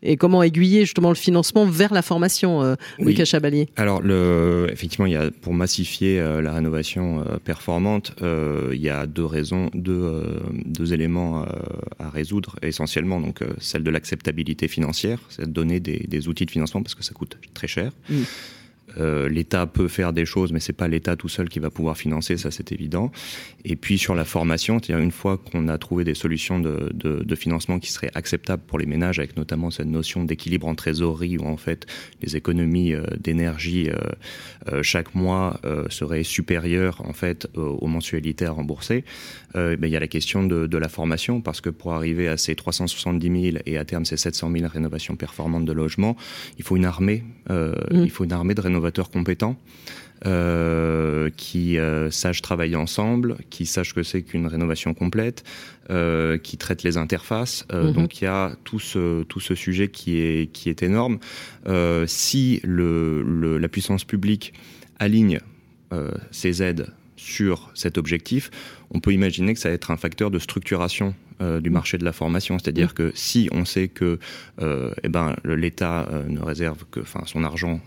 Et comment aiguiller justement le financement vers la formation, euh, Oui. Lucas Chabalier? Alors, le, effectivement, il y a, pour massifier euh, la rénovation euh, performante, euh, il y a deux raisons, deux, deux éléments à résoudre essentiellement. Donc, celle de l'acceptabilité financière, c'est de donner des, des outils de financement parce que ça coûte très cher. Mm. Euh, L'État peut faire des choses, mais c'est pas l'État tout seul qui va pouvoir financer, ça c'est évident. Et puis sur la formation, c'est-à-dire une fois qu'on a trouvé des solutions de, de, de financement qui seraient acceptables pour les ménages, avec notamment cette notion d'équilibre en trésorerie, où en fait les économies euh, d'énergie euh, chaque mois seraient supérieures en fait aux mensualités à rembourser. Ben, il y a la question de, de la formation, parce que pour arriver à ces 370 000 et à terme ces 700 000 rénovations performantes de logements, il faut une armée, euh, Mm. il faut une armée de rénovateurs compétents euh, qui euh, sachent travailler ensemble, qui sachent que c'est qu'une rénovation complète, euh, qui traitent les interfaces. Mhm. Donc il y a tout ce, tout ce sujet qui est, qui est énorme. Si le, le, la puissance publique aligne ses aides sur cet objectif, on peut imaginer que ça va être un facteur de structuration euh, du marché de la formation. C'est-à-dire que si on sait que euh, eh ben, l'État euh, ne réserve que son argent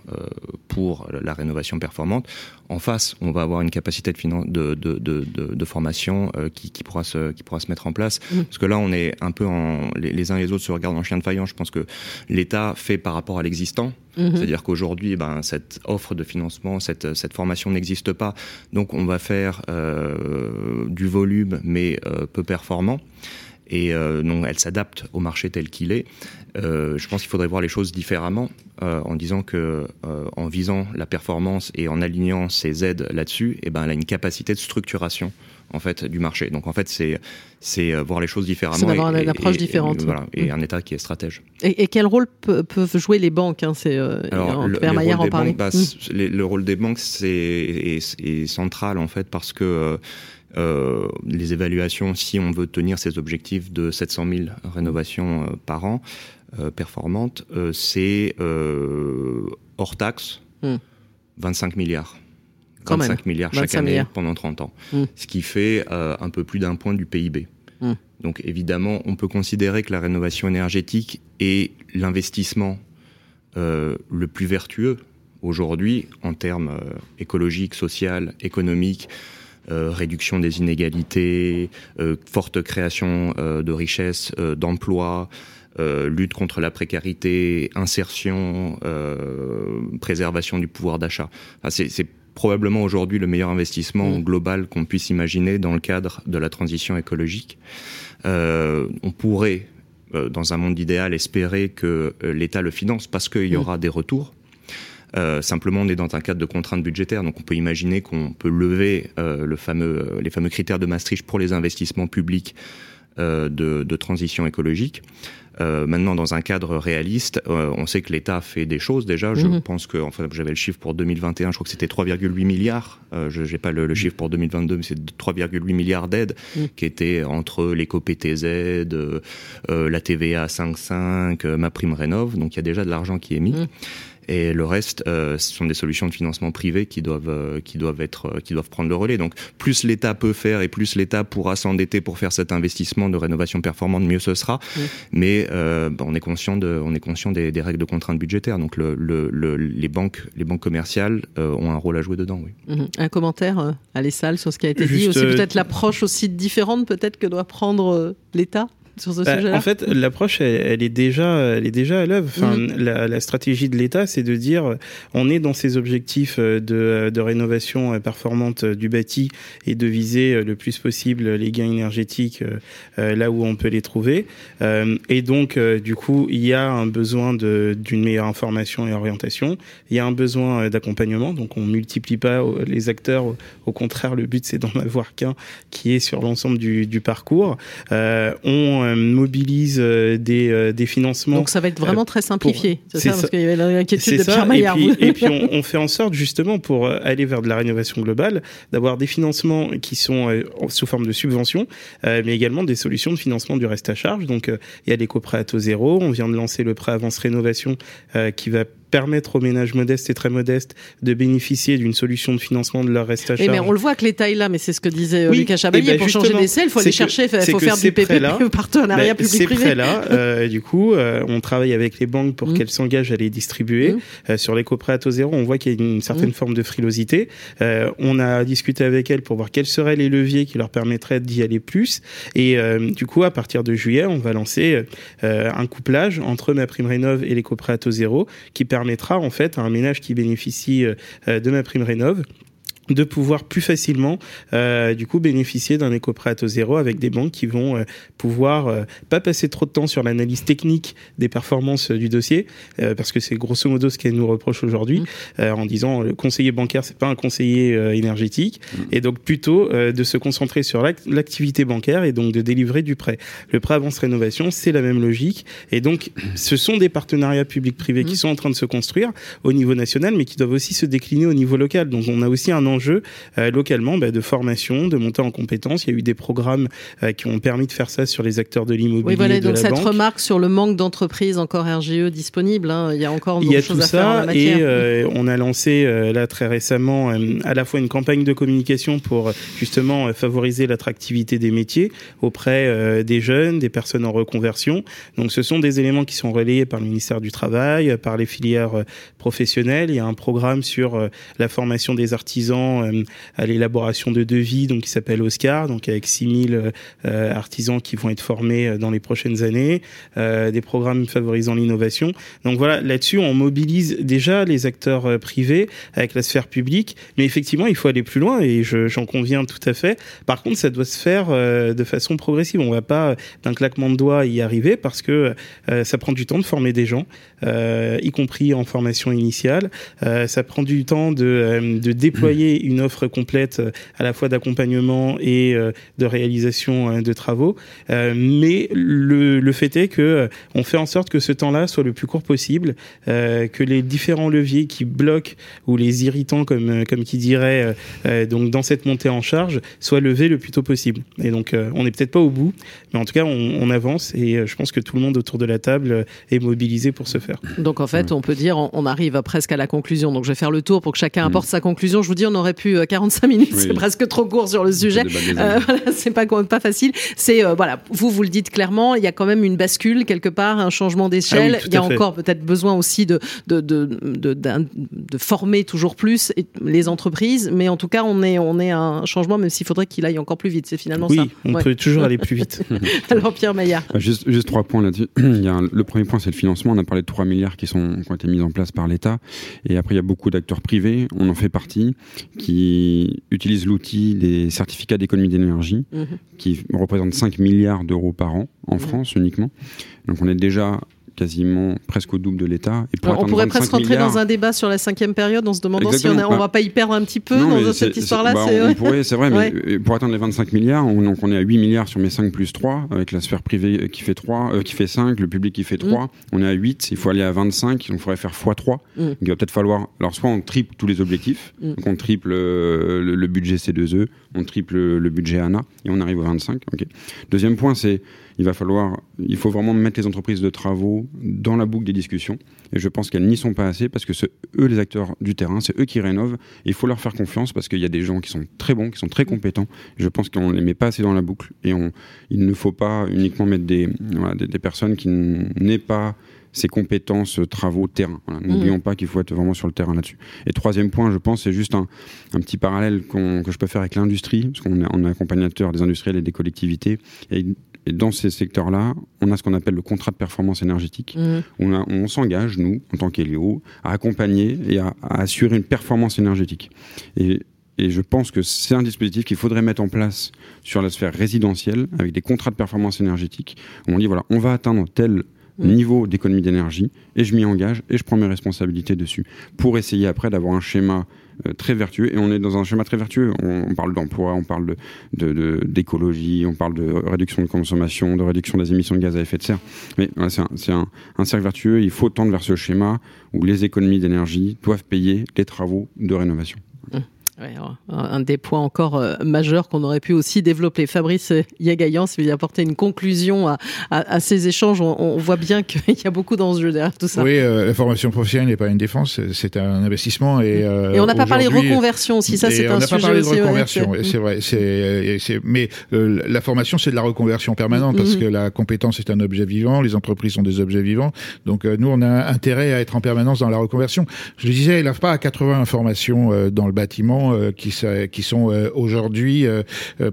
pour la rénovation performante, en face, on va avoir une capacité de, finan- de, de, de, de, de formation qui, qui, pourra se, qui pourra se mettre en place. Mhm. Parce que là, on est un peu en... Les, les uns et les autres se regardent en chien de faïence. Je pense que l'État fait par rapport à l'existant. Mhm. C'est-à-dire qu'aujourd'hui, eh ben, cette offre de financement, cette, cette formation n'existe pas. Donc, on va faire du volume, mais euh, peu performant. Et euh, non, elle s'adapte au marché tel qu'il est. Euh, je pense qu'il faudrait voir les choses différemment, en disant que, en visant la performance et en alignant ses aides là-dessus, eh ben, elle a une capacité de structuration en fait du marché. Donc, en fait, c'est c'est voir les choses différemment. C'est d'avoir une approche et- différente. Et, voilà, et Mm. un État qui est stratège. Et, et quel rôle pe- peuvent jouer les banques hein, C'est euh, Alors, le, Maillard en parlait. bah, Mm. le rôle des banques, c'est est, est central en fait parce que euh, euh, les évaluations, si on veut tenir ces objectifs de 700 000 rénovations euh, par an euh, performantes, c'est hors taxe Mm. 25 milliards. Quand 25 même. milliards chaque 25 année milliards. pendant 30 ans. Mm. Ce qui fait un peu plus d'un point du PIB. Mm. Donc évidemment, on peut considérer que la rénovation énergétique est l'investissement le plus vertueux aujourd'hui en termes écologiques, social, économiques, réduction des inégalités, euh, forte création euh, de richesses, euh, d'emplois, euh, lutte contre la précarité, insertion, euh, préservation du pouvoir d'achat. Enfin, c'est, probablement aujourd'hui le meilleur investissement Mm. global qu'on puisse imaginer dans le cadre de la transition écologique. Euh, on pourrait, euh, dans un monde idéal, espérer que euh, l'État le finance parce qu'il y Mm. aura des retours. Euh, simplement, on est dans un cadre de contraintes budgétaires, donc on peut imaginer qu'on peut lever euh, le fameux, les fameux critères de Maastricht pour les investissements publics de, de, transition écologique. Euh, maintenant, dans un cadre réaliste, euh, on sait que l'État fait des choses déjà. Je mhm. pense que, enfin, j'avais le chiffre pour 2021, je crois que c'était 3,8 milliards. Euh, je n'ai pas le, le, chiffre pour 2022, mais c'est 3,8 milliards d'aides mhm. qui étaient entre l'éco-PTZ, euh, la TVA 5,5, ma prime rénov. Donc il y a déjà de l'argent qui est mis. Mhm. Et le reste, euh, ce sont des solutions de financement privé qui doivent, euh, qui doivent être, euh, qui doivent prendre le relais. Donc, plus l'État peut faire et plus l'État pourra s'endetter pour faire cet investissement de rénovation performante, mieux ce sera. Mais bah, on est conscient de, on est conscient des, des règles de contraintes budgétaires. Donc, le, le, les banques, les banques commerciales ont un rôle à jouer dedans. Oui. Mhm. Un commentaire à l'ESSAL sur ce qui a été dit aussi, peut-être l'approche aussi différente peut-être que doit prendre l'État? Bah, en fait, l'approche, elle, est déjà, elle est déjà à l'œuvre. Enfin, mm. la, stratégie de l'État, c'est de dire, on est dans ces objectifs euh, de, de, rénovation euh, performante euh, du bâti et de viser le plus possible les gains énergétiques là où on peut les trouver. et donc, du coup, il y a un besoin d'une meilleure information et orientation. Il y a un besoin d'accompagnement. Donc, on multiplie pas les acteurs. Au contraire, le but, c'est d'en avoir qu'un qui est sur l'ensemble du, du parcours. on euh, mobilise euh, des, euh, des financements. Donc ça va être vraiment très simplifié, c'est ça, parce qu'il y avait l'inquiétude de Pierre Maillard. Et puis, et puis on, on, fait en sorte justement pour aller vers de la rénovation globale, d'avoir des financements qui sont sous forme de subventions, mais également des solutions de financement du reste à charge. Donc il y a l'éco-prêt à taux zéro, on vient de lancer le prêt avance rénovation qui va permettre aux ménages modestes et très modestes de bénéficier d'une solution de financement de leur reste à charge. mais on le voit que l'État est là, mais c'est ce que disait oui, Lucas Chabalier. Eh ben pour changer d'essai, il faut aller chercher, il faut faire du PPP, partenariat public-privé. Ces prêts-là, euh, du coup, euh, on travaille avec les banques pour mmh. qu'elles s'engagent à les distribuer. Mmh. Euh, sur l'éco-prêt à taux zéro, on voit qu'il y a une certaine mmh. forme de frilosité. Euh, on a discuté avec elles pour voir quels seraient les leviers qui leur permettraient d'y aller plus. Et euh, du coup, à partir de juillet, on va lancer un couplage entre ma prime rénov et l'éco-prêt à taux zéro qui permet permettra en fait à un ménage qui bénéficie euh, de ma prime rénov de pouvoir plus facilement euh, du coup bénéficier d'un éco-prêt à taux zéro avec des banques qui vont euh, pouvoir euh, pas passer trop de temps sur l'analyse technique des performances du dossier euh, parce que c'est grosso modo ce qu'elle nous reproche aujourd'hui mmh. en disant le conseiller bancaire c'est pas un conseiller énergétique mmh. et donc plutôt de se concentrer sur l'activité bancaire et donc de délivrer du prêt. Le prêt avance rénovation c'est la même logique et donc ce sont des partenariats publics-privés qui mmh. sont en train de se construire au niveau national mais qui doivent aussi se décliner au niveau local. Donc on a aussi un enjeu euh, localement bah, de formation, de montée en compétences. Il y a eu des programmes euh, qui ont permis de faire ça sur les acteurs de l'immobilier. Oui, voilà, donc cette remarque sur le manque d'entreprises encore RGE disponibles, hein, il y a encore il y a tout à ça, faire en la matière. Et euh, on a lancé là très récemment à la fois une campagne de communication pour justement favoriser l'attractivité des métiers auprès des jeunes, des personnes en reconversion. Donc ce sont des éléments qui sont relayés par le ministère du Travail, par les filières professionnelles. Il y a un programme sur la formation des artisans euh, à l'élaboration de devis, donc qui s'appelle Oscar, donc avec 6000 euh, artisans qui vont être formés euh, dans les prochaines années, des programmes favorisant l'innovation. Donc voilà, là-dessus, on mobilise déjà les acteurs privés avec la sphère publique, mais effectivement, il faut aller plus loin et j'en conviens tout à fait. Par contre, ça doit se faire de façon progressive. On va pas d'un claquement de doigts y arriver parce que ça prend du temps de former des gens, y compris en formation initiale. ça prend du temps de déployer une offre complète euh, à la fois d'accompagnement et euh, de réalisation euh, de travaux. mais le, le, fait est que on fait en sorte que ce temps-là soit le plus court possible, que les différents leviers qui bloquent ou les irritants, comme comme qui dirait, donc dans cette montée en charge, soient levés le plus tôt possible. Et donc on n'est peut-être pas au bout, mais en tout cas on, on, avance et je pense que tout le monde autour de la table est mobilisé pour ce faire. Donc en fait, on peut dire on arrive presque à la conclusion. Donc je vais faire le tour pour que chacun apporte sa conclusion. Je vous dis, on aurait pu 45 euh, minutes, c'est presque trop court sur le sujet. Euh, c'est pas pas facile. C'est euh, voilà, vous vous le dites clairement, il y a quand même une bascule quelque part, un changement d'échelle. Ah il y a encore peut-être besoin aussi de de, de de, de, former toujours plus les entreprises, mais en tout cas, on est on est un changement, même s'il faudrait qu'il aille encore plus vite. C'est finalement oui, ça. on peut toujours aller plus vite. Alors Pierre Maillard. Juste, juste trois points là-dessus. il y a le premier point, c'est le financement. On a parlé de 3 milliards qui sont qui ont été mis en place par l'État, et après il y a beaucoup d'acteurs privés. On en fait partie qui utilise l'outil des certificats d'économie d'énergie, mhm. qui représentent 5 milliards d'euros par an en mhm. France uniquement. Donc on est déjà quasiment presque au double de l'État. On pourrait presque rentrer dans un débat sur la cinquième période en se demandant si on, ne va pas y perdre un petit peu dans cette histoire-là. Bah, on pourrait, c'est vrai, mais pour atteindre les 25 milliards, on, donc on est à 8 milliards sur mes 5 plus 3, avec la sphère privée qui fait 3, euh, qui fait 5, le public qui fait 3. Mm. On est à 8, il faut aller à 25, donc il faudrait faire x3. Mm. Il va peut-être falloir, alors soit on triple tous les objectifs, mm. donc on triple euh, le, budget C2E, on triple le budget ANA, et on arrive au 25. Deuxième point, c'est il va falloir, il faut vraiment mettre les entreprises de travaux dans la boucle des discussions. Et je pense qu'elles n'y sont pas assez parce que c'est eux les acteurs du terrain, c'est eux qui rénovent. Et il faut leur faire confiance parce qu'il y a des gens qui sont très bons, qui sont très compétents. je pense qu'on ne les met pas assez dans la boucle. Et on, il ne faut pas uniquement mettre des, des, personnes qui n'aient pas ces compétences travaux terrain. N'oublions mmh. pas qu'il faut être vraiment sur le terrain là-dessus. Et troisième point, je pense, c'est juste un, un, petit parallèle que je peux faire avec l'industrie, parce qu'on est, on est accompagnateur des industriels et des collectivités. Et et dans ces secteurs-là, on a ce qu'on appelle le contrat de performance énergétique. Mmh. On, on s'engage, nous, en tant qu'Eléo, à accompagner et à, assurer une performance énergétique. Et, et je pense que c'est un dispositif qu'il faudrait mettre en place sur la sphère résidentielle, avec des contrats de performance énergétique. Où on dit, voilà, on va atteindre tel mmh. niveau d'économie d'énergie, et je m'y engage, et je prends mes responsabilités dessus, pour essayer après d'avoir un schéma très vertueux et on est dans un schéma très vertueux. On, parle d'emploi, on parle d'écologie, de, on parle de réduction de consommation, de réduction des émissions de gaz à effet de serre. Mais c'est un, un, cercle vertueux. Il faut tendre vers ce schéma où les économies d'énergie doivent payer les travaux de rénovation. Mmh un des points encore euh, majeurs qu'on aurait pu aussi développer. Fabrice Yagayan, si vous apporter une conclusion à, à, ces échanges, on, voit bien qu'il y a beaucoup d'enjeux derrière tout ça. Oui, euh, la formation professionnelle n'est pas une défense, c'est un investissement. Et, euh, et on n'a pas parlé de reconversion aussi, ça c'est un sujet On n'a pas parlé de reconversion, ouais, c'est vrai. C'est, mais la formation, c'est de la reconversion permanente parce mm-hmm. que la compétence est un objet vivant, les entreprises sont des objets vivants. Donc nous, on a intérêt à être en permanence dans la reconversion. Je le disais, il pas à 80 formations dans le bâtiment euh, qui, qui sont euh, aujourd'hui euh,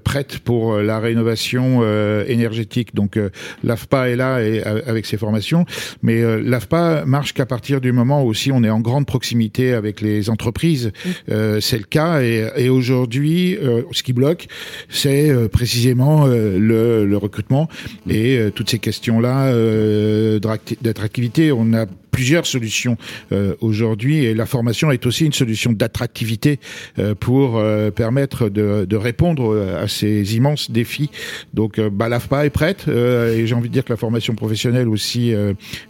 prêtes pour la rénovation énergétique. Donc l'AFPA est là et, avec ses formations, mais l'AFPA marche qu'à partir du moment où aussi on est en grande proximité avec les entreprises. c'est le cas et, et aujourd'hui, ce qui bloque, c'est précisément le, le, recrutement et toutes ces questions-là d'attractivité. On a plusieurs solutions euh, aujourd'hui et la formation est aussi une solution d'attractivité euh, pour euh, permettre de, de, répondre à ces immenses défis. Donc bah, l'AFPA est prête et j'ai envie de dire que la formation professionnelle aussi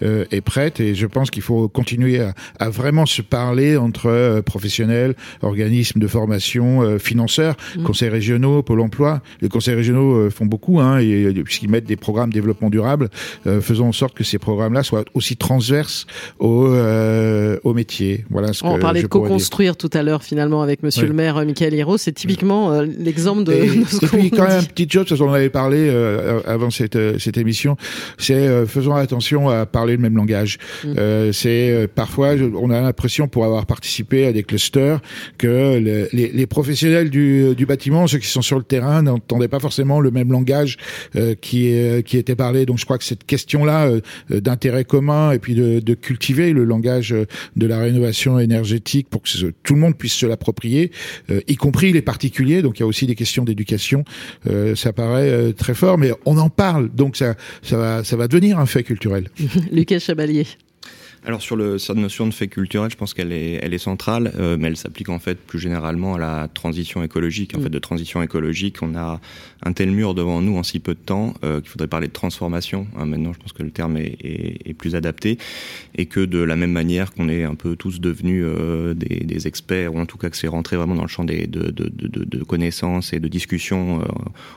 est prête et je pense qu'il faut continuer à, à, vraiment se parler entre professionnels, organismes de formation, financeurs, mmh. conseils régionaux, Pôle emploi. Les conseils régionaux font beaucoup hein, et, puisqu'ils mettent des programmes développement durable, faisons en sorte que ces programmes-là soient aussi transverses au, euh, au métier. Voilà ce On que parlait de co-construire tout à l'heure finalement avec Monsieur le maire euh, Michael Hiro. C'est typiquement euh, l'exemple de, et, de ce Et puis quand même, petite chose, parce qu'on avait parlé euh, avant cette, cette émission, c'est faisons attention à parler le même langage. Mm. c'est parfois, on a l'impression pour avoir participé à des clusters que les, les, professionnels du, du, bâtiment, ceux qui sont sur le terrain, n'entendaient pas forcément le même langage qui, qui était parlé. Donc je crois que cette question-là d'intérêt commun et puis de, de cultiver le langage de la rénovation énergétique pour que tout le monde puisse se l'approprier, euh, y compris les particuliers. Donc il y a aussi des questions d'éducation. Euh, ça paraît euh, très fort, mais on en parle, donc ça, ça va, ça va devenir un fait culturel. Lucas Chabalier. Alors sur le, cette notion de fait culturel, je pense qu'elle est, elle est centrale, euh, mais elle s'applique en fait plus généralement à la transition écologique. En mm. fait, de transition écologique, on a un tel mur devant nous en si peu de temps euh, qu'il faudrait parler de transformation. Hein, maintenant, je pense que le terme est, est, est, plus adapté et que de la même manière qu'on est un peu tous devenus euh, des, des, experts, ou en tout cas que c'est rentré vraiment dans le champ des, de, de, de, de connaissances et de discussions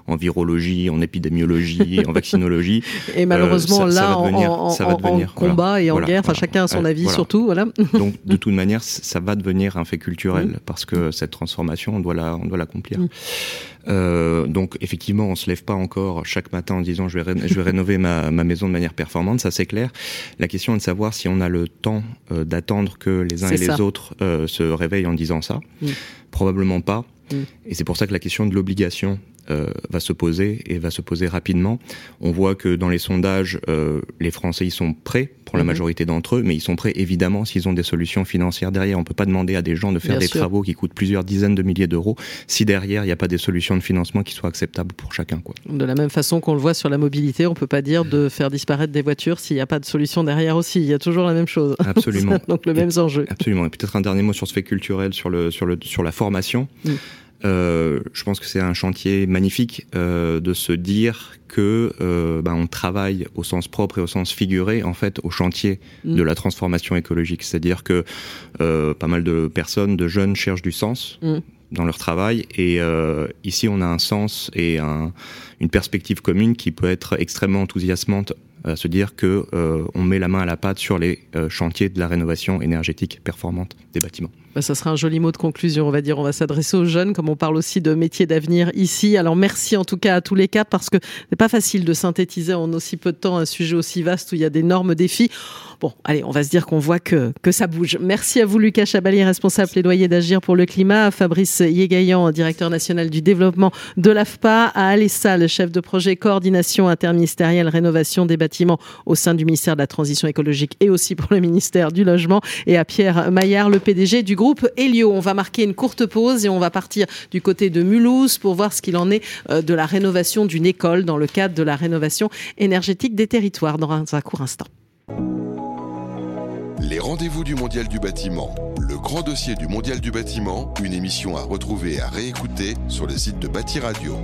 en virologie, en épidémiologie, en vaccinologie. Et malheureusement, ça, là, ça va devenir, en, ça va devenir, en combat et en guerre, chacun chacun a son avis surtout, voilà. Donc de toute manière, ça va devenir un fait culturel mm. parce que cette transformation, on doit la, on doit l'accomplir. Mm. Euh, donc effectivement, on se lève pas encore chaque matin en disant je vais, je vais rénover ma, ma, maison de manière performante, ça c'est clair. La question est de savoir si on a le temps euh, d'attendre que les uns et les autres euh, se réveillent en disant ça. Mm. Probablement pas. Et c'est pour ça que la question de l'obligation euh, va se poser et va se poser rapidement. On voit que dans les sondages, euh, les Français ils sont prêts pour la mhm. majorité d'entre eux, mais ils sont prêts évidemment s'ils ont des solutions financières derrière. On peut pas demander à des gens de faire des travaux qui coûtent plusieurs dizaines de milliers d'euros si derrière il n'y a pas des solutions de financement qui soient acceptables pour chacun. Quoi. De la même façon qu'on le voit sur la mobilité, on peut pas dire de faire disparaître des voitures s'il n'y a pas de solution derrière aussi. Il y a toujours la même chose. Absolument. Donc le même enjeu. Absolument. Et peut-être un dernier mot sur ce fait culturel, sur le sur le sur la formation. Mm. Euh, je pense que c'est un chantier magnifique euh, de se dire que euh, ben, on travaille au sens propre et au sens figuré en fait au chantier mm. de la transformation écologique. C'est-à-dire que pas mal de personnes, de jeunes cherchent du sens. Mm. dans leur travail et ici on a un sens et un, une perspective commune qui peut être extrêmement enthousiasmante à se dire que on met la main à la pâte sur les chantiers de la rénovation énergétique performante des bâtiments. Bah, ça sera un joli mot de conclusion, on va dire. On va s'adresser aux jeunes, comme on parle aussi de métiers d'avenir ici. Alors merci en tout cas à tous les quatre, parce que c'est pas facile de synthétiser en aussi peu de temps un sujet aussi vaste où il y a d'énormes défis. Bon, allez, on va se dire qu'on voit que, que ça bouge. Merci à vous, Lucas Chabalier, responsable plaidoyer d'Agir pour le climat, à Fabrice Yégaillan, directeur national du développement de l'AFPA, à Alessa, le chef de projet coordination interministérielle rénovation des bâtiments au sein du ministère de la Transition écologique et aussi pour le ministère du Logement, et à Pierre Maillard, le PDG du groupe Helio. On va marquer une courte pause et on va partir du côté de Mulhouse pour voir ce qu'il en est euh, de la rénovation d'une école dans le cadre de la rénovation énergétique des territoires dans un court instant. Les rendez-vous du Mondial du bâtiment. Le grand dossier du Mondial du bâtiment, une émission à retrouver et à réécouter sur le site de Bâti Radio.